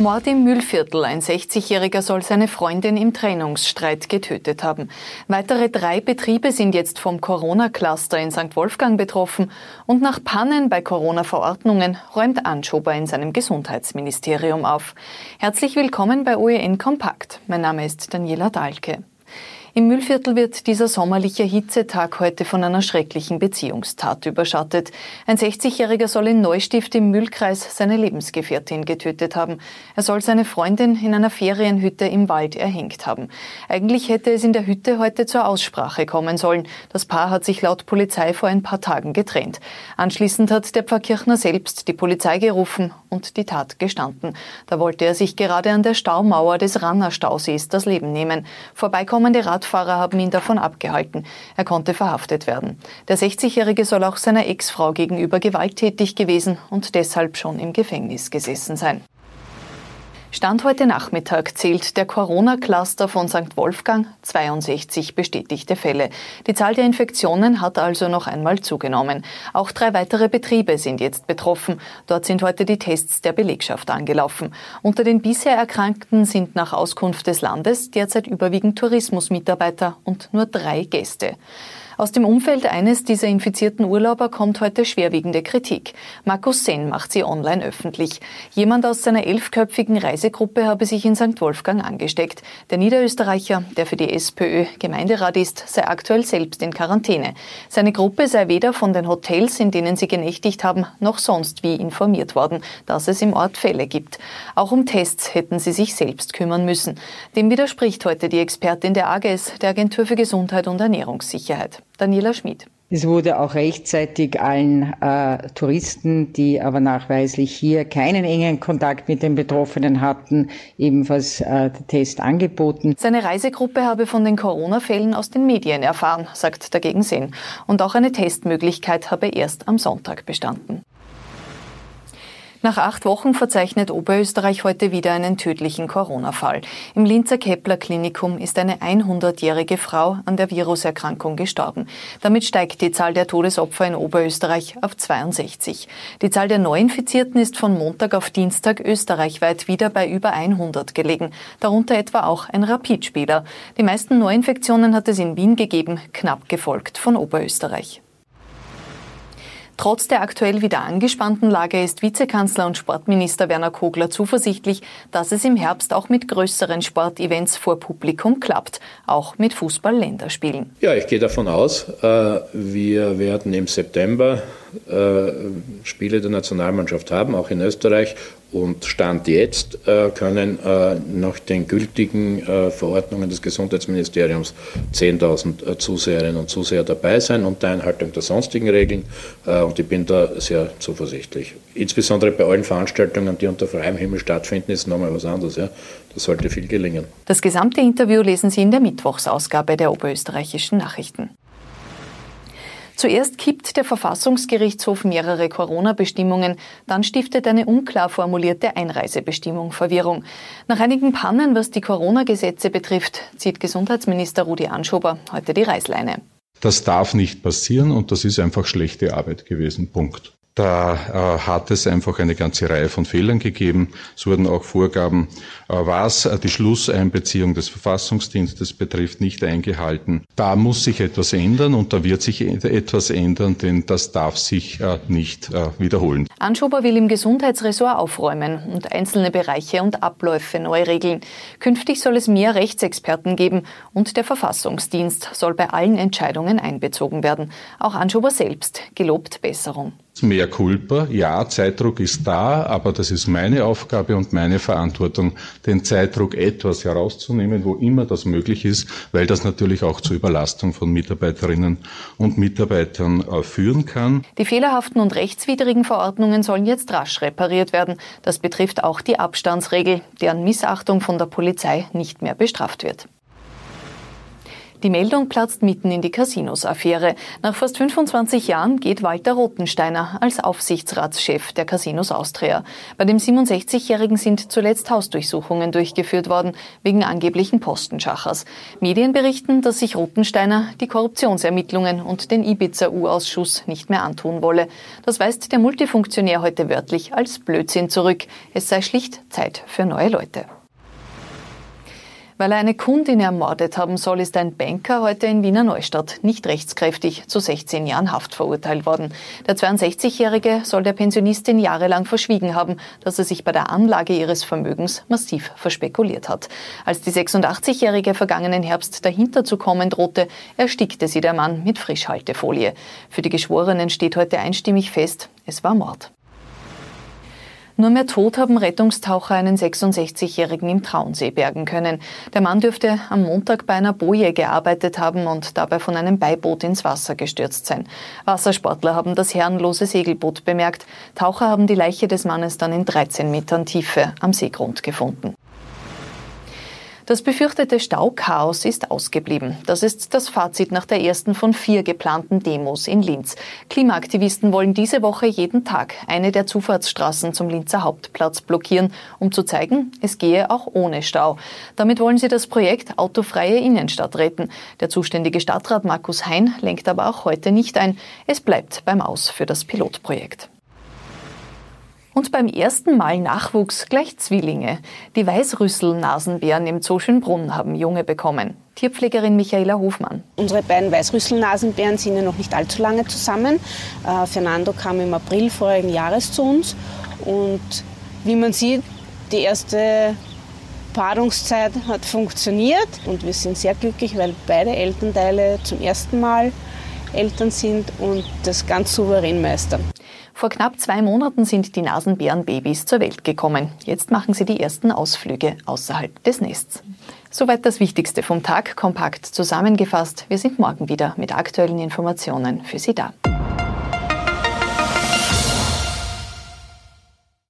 Mord im Mühlviertel. Ein 60-Jähriger soll seine Freundin im Trennungsstreit getötet haben. Weitere drei Betriebe sind jetzt vom Corona-Cluster in St. Wolfgang betroffen. Und nach Pannen bei Corona-Verordnungen räumt Anschober in seinem Gesundheitsministerium auf. Herzlich willkommen bei OEN Kompakt. Mein Name ist Daniela Dahlke. Im Müllviertel wird dieser sommerliche Hitzetag heute von einer schrecklichen Beziehungstat überschattet. Ein 60-Jähriger soll in Neustift im Müllkreis seine Lebensgefährtin getötet haben. Er soll seine Freundin in einer Ferienhütte im Wald erhängt haben. Eigentlich hätte es in der Hütte heute zur Aussprache kommen sollen. Das Paar hat sich laut Polizei vor ein paar Tagen getrennt. Anschließend hat der Pfarrkirchner selbst die Polizei gerufen und die Tat gestanden. Da wollte er sich gerade an der Staumauer des Ranner Stausees das Leben nehmen. Vorbeikommende Radfahrer Radfahrer haben ihn davon abgehalten. Er konnte verhaftet werden. Der 60-Jährige soll auch seiner Ex-Frau gegenüber gewalttätig gewesen und deshalb schon im Gefängnis gesessen sein. Stand heute Nachmittag zählt der Corona-Cluster von St. Wolfgang 62 bestätigte Fälle. Die Zahl der Infektionen hat also noch einmal zugenommen. Auch drei weitere Betriebe sind jetzt betroffen. Dort sind heute die Tests der Belegschaft angelaufen. Unter den bisher Erkrankten sind nach Auskunft des Landes derzeit überwiegend Tourismusmitarbeiter und nur drei Gäste. Aus dem Umfeld eines dieser infizierten Urlauber kommt heute schwerwiegende Kritik. Markus Senn macht sie online öffentlich. Jemand aus seiner elfköpfigen Reisegruppe habe sich in St. Wolfgang angesteckt. Der Niederösterreicher, der für die SPÖ Gemeinderat ist, sei aktuell selbst in Quarantäne. Seine Gruppe sei weder von den Hotels, in denen sie genächtigt haben, noch sonst wie informiert worden, dass es im Ort Fälle gibt. Auch um Tests hätten sie sich selbst kümmern müssen. Dem widerspricht heute die Expertin der AGES, der Agentur für Gesundheit und Ernährungssicherheit. Daniela Schmid. Es wurde auch rechtzeitig allen äh, Touristen, die aber nachweislich hier keinen engen Kontakt mit den Betroffenen hatten, ebenfalls äh, der Test angeboten. Seine Reisegruppe habe von den Corona-Fällen aus den Medien erfahren, sagt dagegen Sinn. Und auch eine Testmöglichkeit habe erst am Sonntag bestanden. Nach acht Wochen verzeichnet Oberösterreich heute wieder einen tödlichen Corona-Fall. Im Linzer Kepler Klinikum ist eine 100-jährige Frau an der Viruserkrankung gestorben. Damit steigt die Zahl der Todesopfer in Oberösterreich auf 62. Die Zahl der Neuinfizierten ist von Montag auf Dienstag österreichweit wieder bei über 100 gelegen. Darunter etwa auch ein Rapidspieler. Die meisten Neuinfektionen hat es in Wien gegeben, knapp gefolgt von Oberösterreich. Trotz der aktuell wieder angespannten Lage ist Vizekanzler und Sportminister Werner Kogler zuversichtlich, dass es im Herbst auch mit größeren Sportevents vor Publikum klappt, auch mit Fußball-Länderspielen. Ja, ich gehe davon aus, äh, wir werden im September äh, Spiele der Nationalmannschaft haben, auch in Österreich. Und Stand jetzt äh, können äh, nach den gültigen äh, Verordnungen des Gesundheitsministeriums 10.000 äh, Zuseherinnen und Zuseher dabei sein unter Einhaltung der sonstigen Regeln. Und ich bin da sehr zuversichtlich. Insbesondere bei allen Veranstaltungen, die unter freiem Himmel stattfinden, ist nochmal was anderes. Ja. Das sollte viel gelingen. Das gesamte Interview lesen Sie in der Mittwochsausgabe der Oberösterreichischen Nachrichten. Zuerst kippt der Verfassungsgerichtshof mehrere Corona-Bestimmungen, dann stiftet eine unklar formulierte Einreisebestimmung Verwirrung. Nach einigen Pannen, was die Corona-Gesetze betrifft, zieht Gesundheitsminister Rudi Anschober heute die Reißleine. Das darf nicht passieren und das ist einfach schlechte Arbeit gewesen. Punkt. Da äh, hat es einfach eine ganze Reihe von Fehlern gegeben. Es wurden auch Vorgaben, äh, was äh, die Schlusseinbeziehung des Verfassungsdienstes betrifft, nicht eingehalten. Da muss sich etwas ändern und da wird sich etwas ändern, denn das darf sich äh, nicht äh, wiederholen. Anschober will im Gesundheitsressort aufräumen und einzelne Bereiche und Abläufe neu regeln. Künftig soll es mehr Rechtsexperten geben und der Verfassungsdienst soll bei allen Entscheidungen einbezogen werden. Auch Anschober selbst gelobt Besserung. Mehr Culpa, ja, Zeitdruck ist da, aber das ist meine Aufgabe und meine Verantwortung, den Zeitdruck etwas herauszunehmen, wo immer das möglich ist, weil das natürlich auch zur Überlastung von Mitarbeiterinnen und Mitarbeitern äh, führen kann. Die fehlerhaften und rechtswidrigen Verordnungen sollen jetzt rasch repariert werden. Das betrifft auch die Abstandsregel, deren Missachtung von der Polizei nicht mehr bestraft wird. Die Meldung platzt mitten in die Casinos-Affäre. Nach fast 25 Jahren geht Walter Rothensteiner als Aufsichtsratschef der Casinos Austria. Bei dem 67-Jährigen sind zuletzt Hausdurchsuchungen durchgeführt worden, wegen angeblichen Postenschachers. Medien berichten, dass sich Rothensteiner die Korruptionsermittlungen und den Ibiza-U-Ausschuss nicht mehr antun wolle. Das weist der Multifunktionär heute wörtlich als Blödsinn zurück. Es sei schlicht Zeit für neue Leute. Weil er eine Kundin ermordet haben soll, ist ein Banker heute in Wiener Neustadt nicht rechtskräftig zu 16 Jahren Haft verurteilt worden. Der 62-Jährige soll der Pensionistin jahrelang verschwiegen haben, dass er sich bei der Anlage ihres Vermögens massiv verspekuliert hat. Als die 86-Jährige vergangenen Herbst dahinter zu kommen drohte, erstickte sie der Mann mit Frischhaltefolie. Für die Geschworenen steht heute einstimmig fest, es war Mord. Nur mehr tot haben Rettungstaucher einen 66-Jährigen im Traunsee bergen können. Der Mann dürfte am Montag bei einer Boje gearbeitet haben und dabei von einem Beiboot ins Wasser gestürzt sein. Wassersportler haben das herrenlose Segelboot bemerkt. Taucher haben die Leiche des Mannes dann in 13 Metern Tiefe am Seegrund gefunden. Das befürchtete Stauchaos ist ausgeblieben. Das ist das Fazit nach der ersten von vier geplanten Demos in Linz. Klimaaktivisten wollen diese Woche jeden Tag eine der Zufahrtsstraßen zum Linzer Hauptplatz blockieren, um zu zeigen, es gehe auch ohne Stau. Damit wollen sie das Projekt Autofreie Innenstadt retten. Der zuständige Stadtrat Markus Hein lenkt aber auch heute nicht ein. Es bleibt beim Aus für das Pilotprojekt. Und beim ersten Mal Nachwuchs gleich Zwillinge. Die Weißrüssel-Nasenbären im Zoo Schönbrunn haben Junge bekommen. Tierpflegerin Michaela Hofmann. Unsere beiden Weißrüssel-Nasenbären sind ja noch nicht allzu lange zusammen. Äh, Fernando kam im April vorigen Jahres zu uns. Und wie man sieht, die erste Paarungszeit hat funktioniert. Und wir sind sehr glücklich, weil beide Elternteile zum ersten Mal Eltern sind und das ganz souverän meistern. Vor knapp zwei Monaten sind die Nasenbärenbabys zur Welt gekommen. Jetzt machen sie die ersten Ausflüge außerhalb des Nests. Soweit das Wichtigste vom Tag, kompakt zusammengefasst. Wir sind morgen wieder mit aktuellen Informationen für Sie da.